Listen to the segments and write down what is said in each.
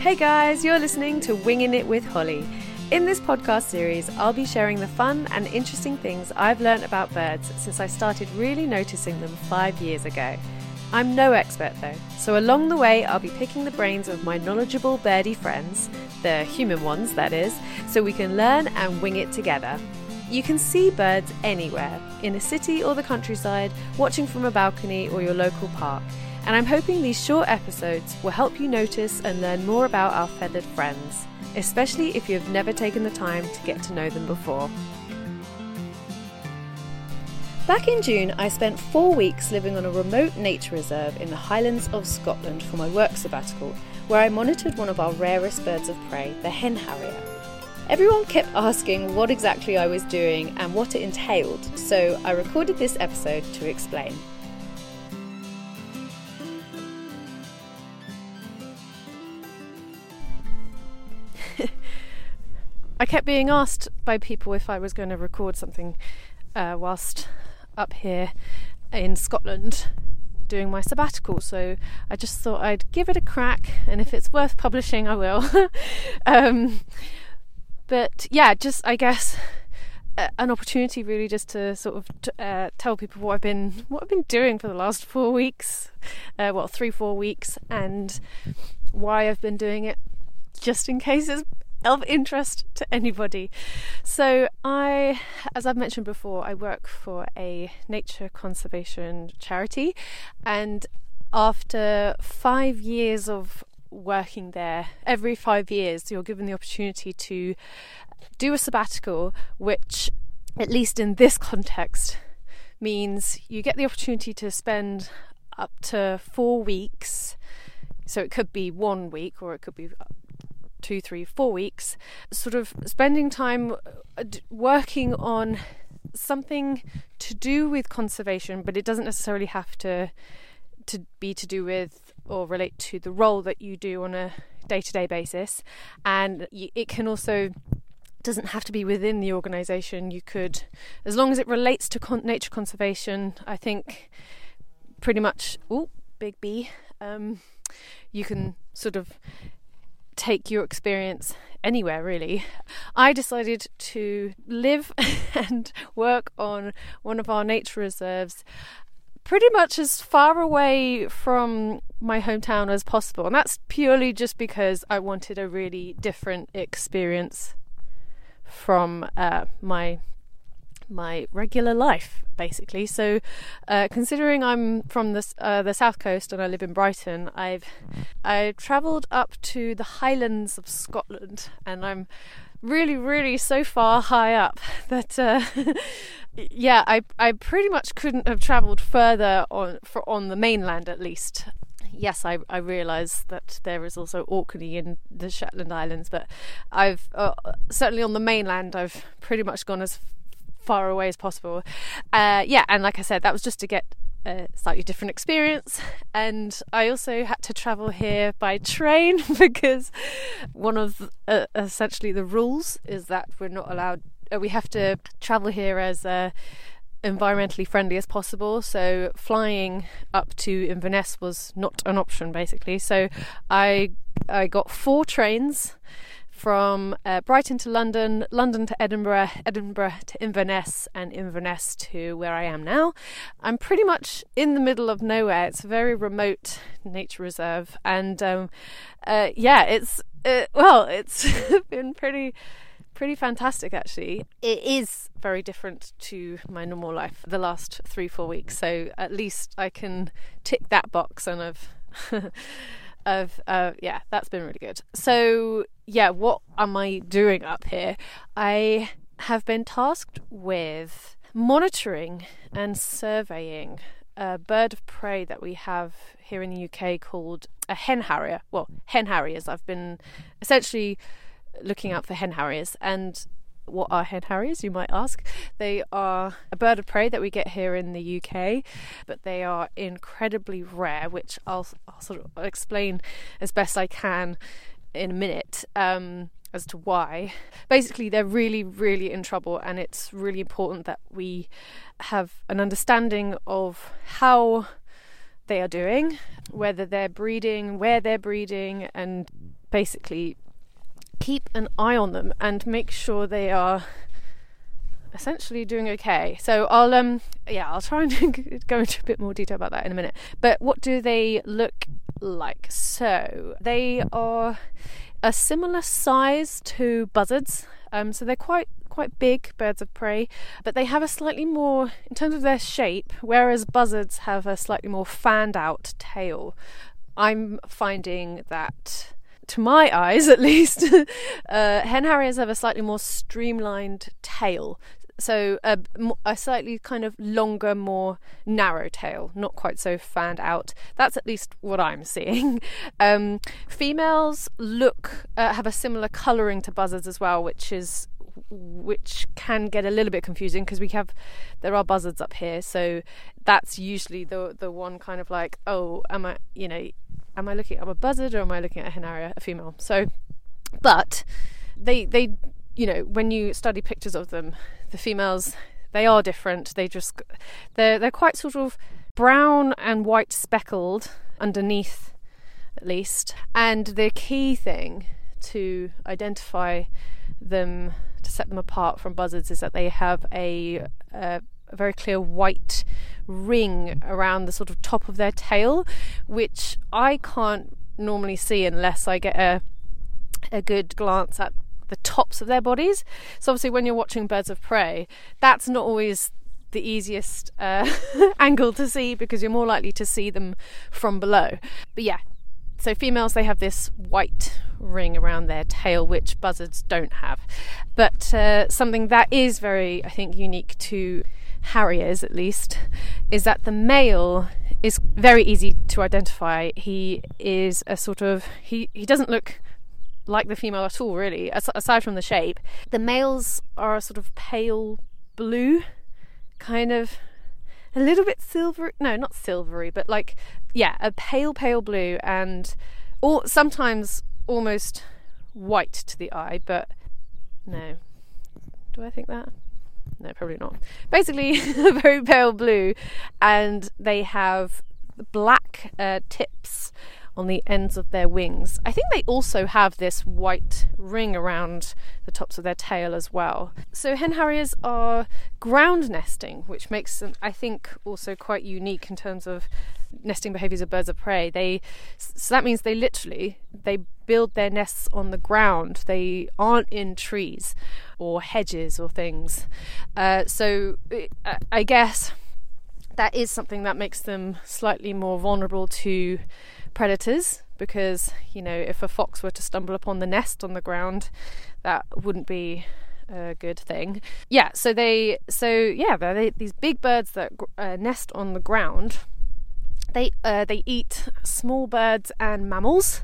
Hey guys, you're listening to Winging It with Holly. In this podcast series, I'll be sharing the fun and interesting things I've learned about birds since I started really noticing them five years ago. I'm no expert though, so along the way, I'll be picking the brains of my knowledgeable birdie friends, the human ones that is, so we can learn and wing it together. You can see birds anywhere, in a city or the countryside, watching from a balcony or your local park. And I'm hoping these short episodes will help you notice and learn more about our feathered friends especially if you have never taken the time to get to know them before. Back in June, I spent four weeks living on a remote nature reserve in the Highlands of Scotland for my work sabbatical, where I monitored one of our rarest birds of prey, the hen harrier. Everyone kept asking what exactly I was doing and what it entailed, so I recorded this episode to explain. I kept being asked by people if I was going to record something uh, whilst up here in Scotland doing my sabbatical. So I just thought I'd give it a crack, and if it's worth publishing, I will. um, but yeah, just I guess an opportunity really just to sort of t- uh, tell people what I've been what I've been doing for the last four weeks, uh, well three four weeks, and why I've been doing it, just in case it's of interest to anybody. So, I, as I've mentioned before, I work for a nature conservation charity, and after five years of working there, every five years, you're given the opportunity to do a sabbatical, which, at least in this context, means you get the opportunity to spend up to four weeks. So it could be one week or it could be two, three, four weeks, sort of spending time uh, working on something to do with conservation, but it doesn't necessarily have to to be to do with or relate to the role that you do on a day-to-day basis, and it can also doesn't have to be within the organisation. You could, as long as it relates to con- nature conservation, I think pretty much. Oh, big B. Um, you can sort of take your experience anywhere really. I decided to live and work on one of our nature reserves pretty much as far away from my hometown as possible. And that's purely just because I wanted a really different experience from uh, my my regular life basically. So, uh, considering I'm from the uh, the south coast and I live in Brighton, I've I travelled up to the Highlands of Scotland, and I'm really, really so far high up that uh, yeah, I I pretty much couldn't have travelled further on for on the mainland at least. Yes, I, I realise that there is also Orkney in the Shetland Islands, but I've uh, certainly on the mainland I've pretty much gone as far away as possible. Uh, yeah, and like I said, that was just to get a slightly different experience. And I also had to travel here by train because one of uh, essentially the rules is that we're not allowed. Uh, we have to travel here as uh, environmentally friendly as possible. So flying up to Inverness was not an option, basically. So I I got four trains from uh, Brighton to London, London to Edinburgh, Edinburgh to Inverness, and Inverness to where I am now. I'm pretty much in the middle of nowhere. It's a very remote nature reserve, and um, uh, yeah, it's uh, well, it's been pretty. Pretty fantastic, actually. It is very different to my normal life the last three, four weeks. So at least I can tick that box, and I've of uh, yeah, that's been really good. So yeah, what am I doing up here? I have been tasked with monitoring and surveying a bird of prey that we have here in the UK called a hen harrier. Well, hen harriers. I've been essentially looking out for hen harriers and what are hen harriers, you might ask? They are a bird of prey that we get here in the UK, but they are incredibly rare, which I'll, I'll sort of explain as best I can in a minute. Um, as to why. Basically, they're really, really in trouble, and it's really important that we have an understanding of how they are doing, whether they're breeding, where they're breeding, and basically keep an eye on them and make sure they are essentially doing okay. So I'll um yeah, I'll try and go into a bit more detail about that in a minute. But what do they look like? So they are a similar size to buzzards. Um, so they're quite quite big birds of prey, but they have a slightly more, in terms of their shape, whereas buzzards have a slightly more fanned out tail. I'm finding that to my eyes at least, uh, hen harriers have a slightly more streamlined tail. So a, a, slightly kind of longer, more narrow tail, not quite so fanned out. That's at least what I'm seeing. Um, females look uh, have a similar colouring to buzzards as well, which is which can get a little bit confusing because we have there are buzzards up here, so that's usually the the one kind of like oh am I you know am I looking at a buzzard or am I looking at a hen harrier, a female? So, but they they you know when you study pictures of them, the females they are different. They just they're they're quite sort of brown and white speckled underneath, at least. And the key thing to identify them to set them apart from buzzards is that they have a, a, a very clear white ring around the sort of top of their tail, which I can't normally see unless I get a a good glance at the tops of their bodies. So obviously, when you're watching birds of prey, that's not always the easiest uh, angle to see because you're more likely to see them from below. But yeah, so females they have this white ring around their tail, which buzzards don't have. But uh, something that is very, I think, unique to harriers at least, is that the male is very easy to identify. He is a sort of he he doesn't look like the female at all, really, aside from the shape. The males are a sort of pale blue, kind of a little bit silvery. No, not silvery, but like, yeah, a pale, pale blue, and or sometimes almost white to the eye, but no. Do I think that? No, probably not. Basically, very pale blue, and they have black uh, tips on the ends of their wings. I think they also have this white ring around the tops of their tail as well. So hen harriers are ground nesting, which makes them, I think, also quite unique in terms of nesting behaviors of birds of prey. They so that means they literally they build their nests on the ground. They aren't in trees or hedges or things. Uh, so I guess that is something that makes them slightly more vulnerable to predators because you know if a fox were to stumble upon the nest on the ground that wouldn't be a good thing. Yeah so they so yeah they these big birds that uh, nest on the ground. They uh, they eat small birds and mammals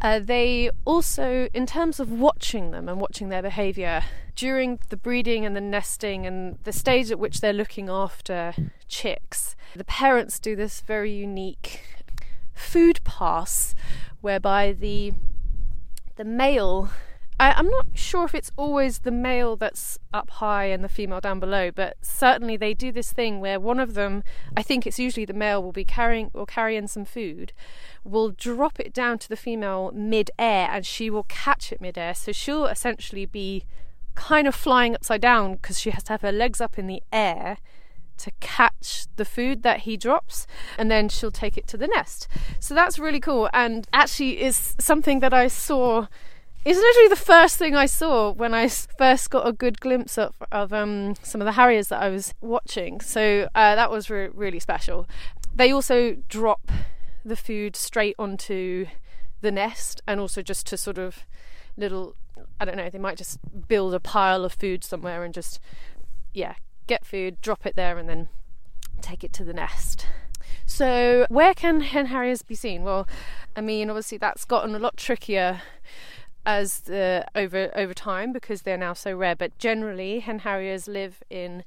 uh, they also in terms of watching them and watching their behavior during the breeding and the nesting and the stage at which they're looking after chicks the parents do this very unique food pass whereby the the male I, am not sure if it's always the male that's up high and the female down below, but certainly they do this thing where one of them, I think it's usually the male, will be carrying or carry in some food, will drop it down to the female mid-air, and she will catch it mid-air. So she'll essentially be kind of flying upside down because she has to have her legs up in the air to catch the food that he drops and then she'll take it to the nest. So that's really cool and actually is something that I saw it's literally the first thing I saw when I first got a good glimpse of, of um, some of the harriers that I was watching. So uh, that was re- really special. They also drop the food straight onto the nest and also just to sort of little I don't know, they might just build a pile of food somewhere and just yeah, get food, drop it there, and then take it to the nest. So, where can hen harriers be seen? Well, I mean, obviously that's gotten a lot trickier as the over over time because they're now so rare. But generally, hen harriers live in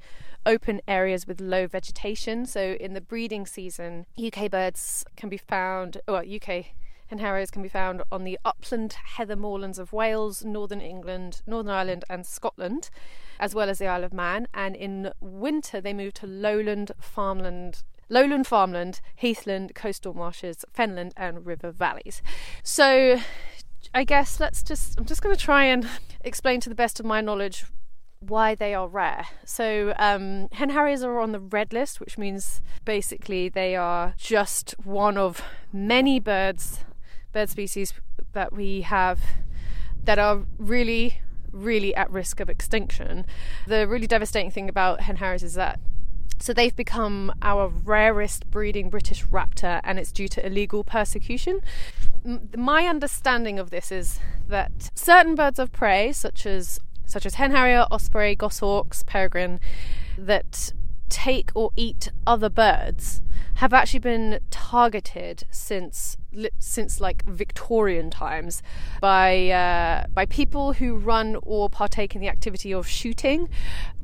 open areas with low vegetation. So, in the breeding season, UK birds can be found. Well, UK hen harriers can be found on the upland heather moorlands of Wales, Northern England, Northern Ireland, and Scotland as well as the Isle of Man. And in winter, they move to lowland farmland lowland farmland, heathland, coastal marshes, fenland, and river valleys. So, I guess let's just, I'm just going to try and explain to the best of my knowledge why they are rare. So, um, hen harriers are on the red list, which means basically they are just one of many birds, bird species that we have that are really, really at risk of extinction. The really devastating thing about hen harriers is that so they've become our rarest breeding British raptor, and it's due to illegal persecution. My understanding of this is that certain birds of prey, such as such as hen harrier, osprey, goshawks, peregrine, that take or eat other birds have actually been targeted since since like Victorian times by uh, by people who run or partake in the activity of shooting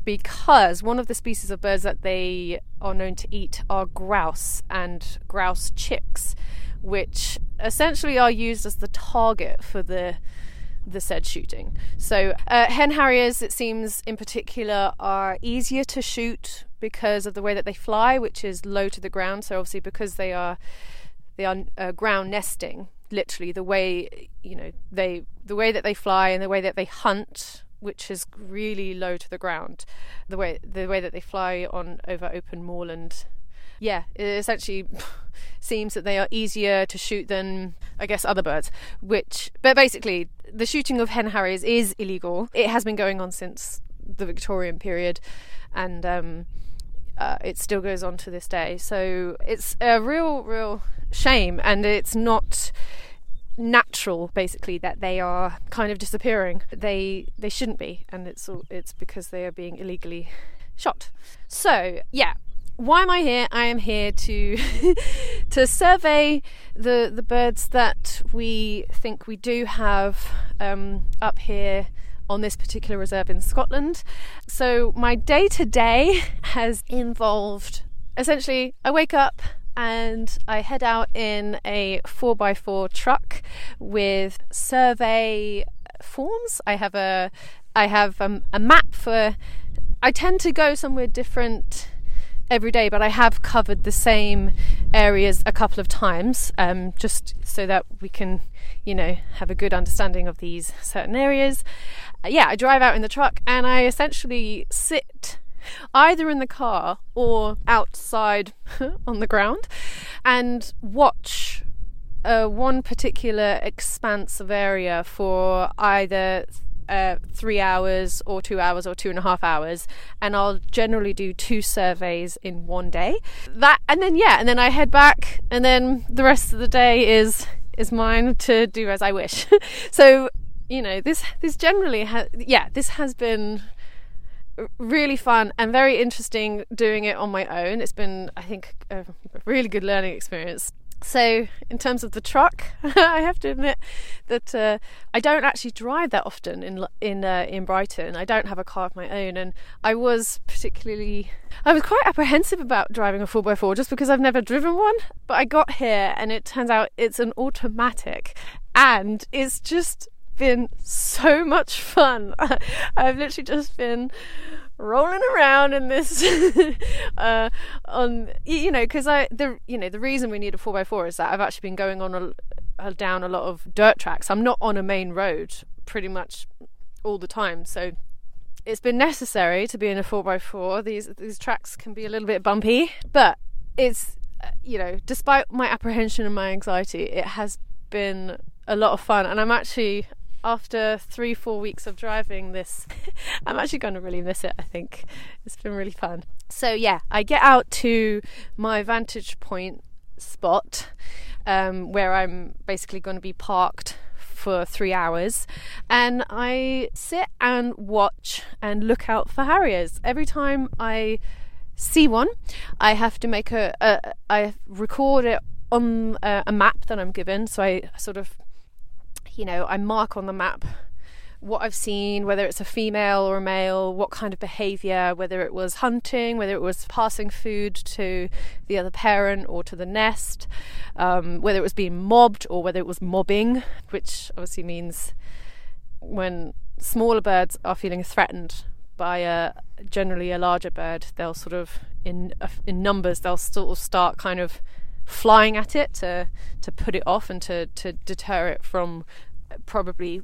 because one of the species of birds that they are known to eat are grouse and grouse chicks which essentially are used as the target for the the said shooting. So, uh, hen harriers, it seems in particular, are easier to shoot because of the way that they fly, which is low to the ground. So, obviously, because they are they are uh, ground nesting, literally the way you know they the way that they fly and the way that they hunt which is really low to the ground the way the way that they fly on over open moorland yeah, it essentially seems that they are easier to shoot than I guess other birds. Which, but basically, the shooting of hen harriers is illegal. It has been going on since the Victorian period, and um, uh, it still goes on to this day. So it's a real, real shame, and it's not natural basically that they are kind of disappearing they they shouldn't be and it's all it's because they are being illegally shot so yeah why am I here? I am here to to survey the the birds that we think we do have um, up here on this particular reserve in Scotland. So my day to day has involved essentially I wake up and I head out in a 4x4 truck with survey forms. I have a I have um, a map for I tend to go somewhere different every day, but I have covered the same areas a couple of times, um, just so that we can, you know, have a good understanding of these certain areas. Uh, yeah, I drive out in the truck and I essentially sit either in the car or outside on the ground and watch uh, one particular expanse of area for either uh, three hours or two hours or two and a half hours, and I'll generally do two surveys in one day. That and then yeah, and then I head back, and then the rest of the day is is mine to do as I wish. so you know this this generally has yeah this has been really fun and very interesting doing it on my own. It's been, I think, a really good learning experience. So, in terms of the truck, I have to admit that uh, I don't actually drive that often in in uh, in Brighton. I don't have a car of my own, and I was particularly I was quite apprehensive about driving a four x four just because I've never driven one. But I got here, and it turns out it's an automatic, and it's just been so much fun. I've literally just been rolling around in this uh, on you know because I the you know the reason we need a 4x4 is that I've actually been going on a, down a lot of dirt tracks. I'm not on a main road pretty much all the time so it's been necessary to be in a 4x4 these these tracks can be a little bit bumpy but it's uh, you know despite my apprehension and my anxiety it has been a lot of fun. And I'm actually after three, four weeks of driving this, I'm actually going to really miss it, I think. It's been really fun. So, yeah, I get out to my vantage point spot um, where I'm basically going to be parked for three hours and I sit and watch and look out for harriers. Every time I see one, I have to make a, a I record it on a, a map that I'm given. So I sort of you know, I mark on the map what I've seen, whether it's a female or a male, what kind of behavior, whether it was hunting, whether it was passing food to the other parent or to the nest, um, whether it was being mobbed or whether it was mobbing, which obviously means when smaller birds are feeling threatened by a generally a larger bird, they'll sort of in in numbers they'll sort of start kind of flying at it to to put it off and to to deter it from probably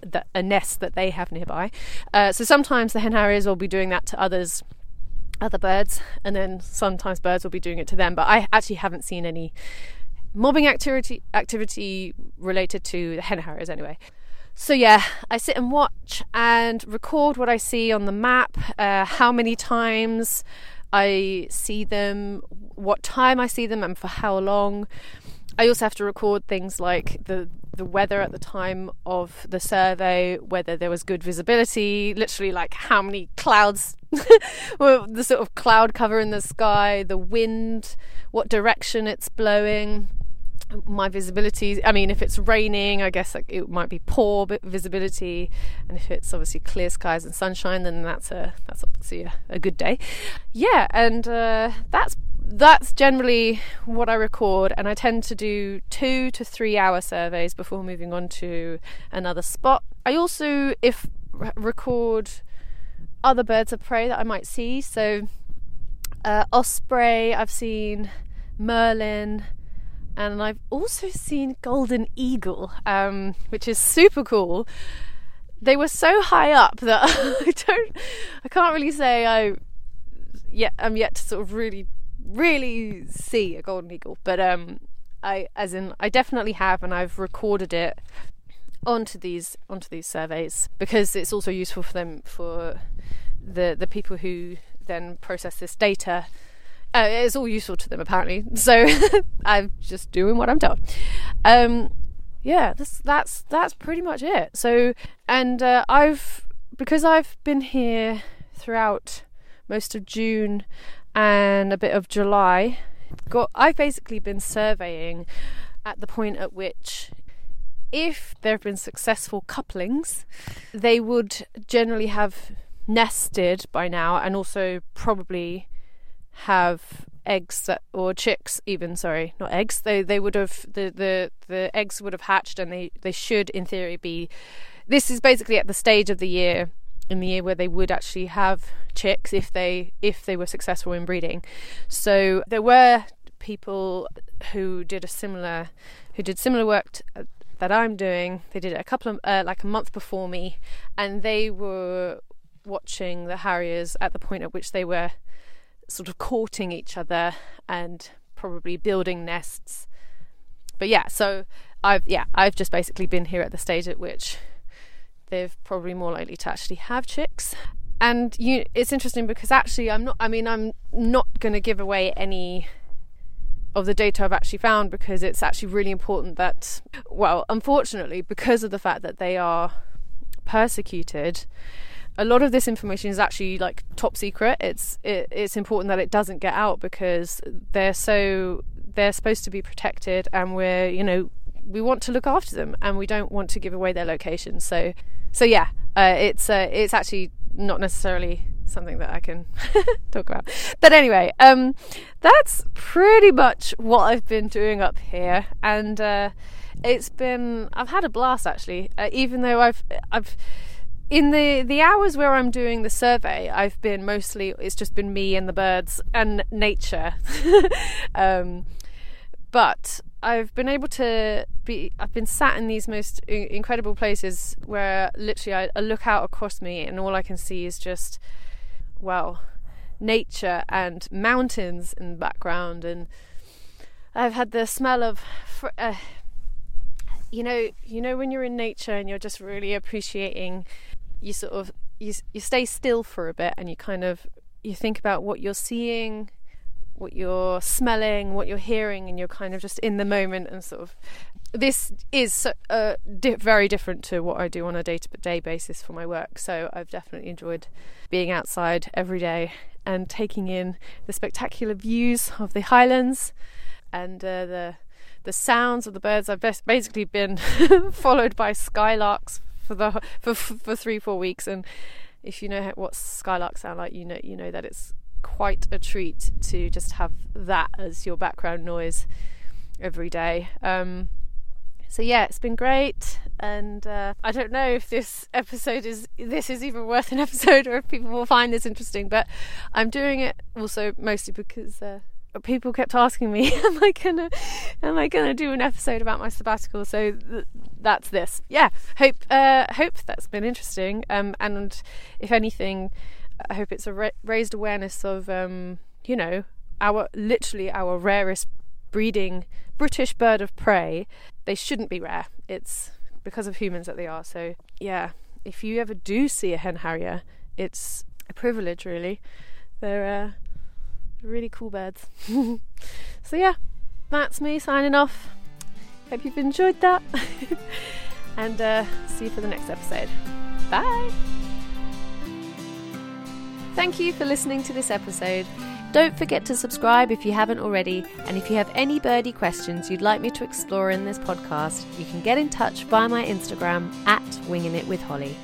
the, a nest that they have nearby. Uh, so sometimes the hen harriers will be doing that to others, other birds, and then sometimes birds will be doing it to them. But I actually haven't seen any mobbing activity activity related to the hen harriers anyway. So yeah, I sit and watch and record what I see on the map, uh, how many times I see them, what time I see them, and for how long. I also have to record things like the the weather at the time of the survey, whether there was good visibility, literally like how many clouds, the sort of cloud cover in the sky, the wind, what direction it's blowing, my visibility. I mean, if it's raining, I guess it might be poor visibility, and if it's obviously clear skies and sunshine, then that's a that's obviously a, a good day. Yeah, and uh, that's that's generally what I record, and I tend to do two to three hour surveys before moving on to another spot. I also, if record other birds of prey that I might see, so uh, osprey, I've seen merlin, and I've also seen golden eagle, um, which is super cool. They were so high up that I don't, I can't really say I, yet I'm yet to sort of really really see a golden eagle, but um, I as in I definitely have, and I've recorded it onto these onto these surveys because it's also useful for them for the the people who then process this data. Uh, it's all useful to them apparently. So I'm just doing what I'm told. Um, yeah, that's that's that's pretty much it. So and uh, I've because I've been here throughout most of June and a bit of July. Got I've basically been surveying at the point at which if there have been successful couplings, they would generally have nested by now and also probably have eggs that, or chicks even sorry not eggs they they would have the, the the eggs would have hatched and they they should in theory be this is basically at the stage of the year in the year where they would actually have chicks if they if they were successful in breeding. So there were people who did a similar who did similar work to, uh, that I'm doing. They did it a couple of uh, like a month before me, and they were watching the harriers at the point at which they were sort of courting each other and probably building nests. But yeah, so I've yeah I've just basically been here at the stage at which they're probably more likely to actually have chicks. And you, it's interesting because actually, I'm not. I mean, I'm not going to give away any of the data I've actually found because it's actually really important that, well, unfortunately, because of the fact that they are persecuted, a lot of this information is actually like top secret. It's it, it's important that it doesn't get out because they're so they're supposed to be protected, and we're you know we want to look after them and we don't want to give away their location. So so yeah, uh, it's uh, it's actually not necessarily something that I can talk about. But anyway, um, that's pretty much what I've been doing up here, and uh, it's been I've had a blast actually. Uh, even though I've I've in the the hours where I'm doing the survey, I've been mostly it's just been me and the birds and nature. um, but I've been able to be I've been sat in these most incredible places where literally I, I, look out across me and all I can see is just well nature and mountains in the background and I've had the smell of uh, you know you know when you're in nature and you're just really appreciating you sort of you you stay still for a bit and you kind of you think about what you're seeing what you're smelling, what you're hearing, and you're kind of just in the moment and sort of. This is uh, di- very different to what I do on a day to day basis for my work. So I've definitely enjoyed being outside every day and taking in the spectacular views of the highlands and uh, the the sounds of the birds. I've basically been followed by skylarks for the for for three four weeks, and if you know what skylarks sound like, you know you know that it's quite a treat to just have that as your background noise every day. Um, so yeah, it's been great, and uh, I don't know if this episode is this is even worth an episode or if people will find this interesting. But I'm doing it also mostly because uh, people kept asking me, "Am I gonna, am I gonna do an episode about my sabbatical?" So th- that's this. Yeah, hope uh, hope that's been interesting. Um, and if anything, I hope it's a ra- raised awareness of um, you know our literally our rarest breeding British bird of prey. They shouldn't be rare. It's because of humans that they are. So yeah, if you ever do see a hen harrier, it's a privilege really. They're uh, really cool birds. so yeah, that's me signing off. Hope you've enjoyed that. and uh, see you for the next episode. Bye. Thank you for listening to this episode. Don't forget to subscribe if you haven't already, and if you have any birdie questions you'd like me to explore in this podcast, you can get in touch via my Instagram at Winging It with Holly.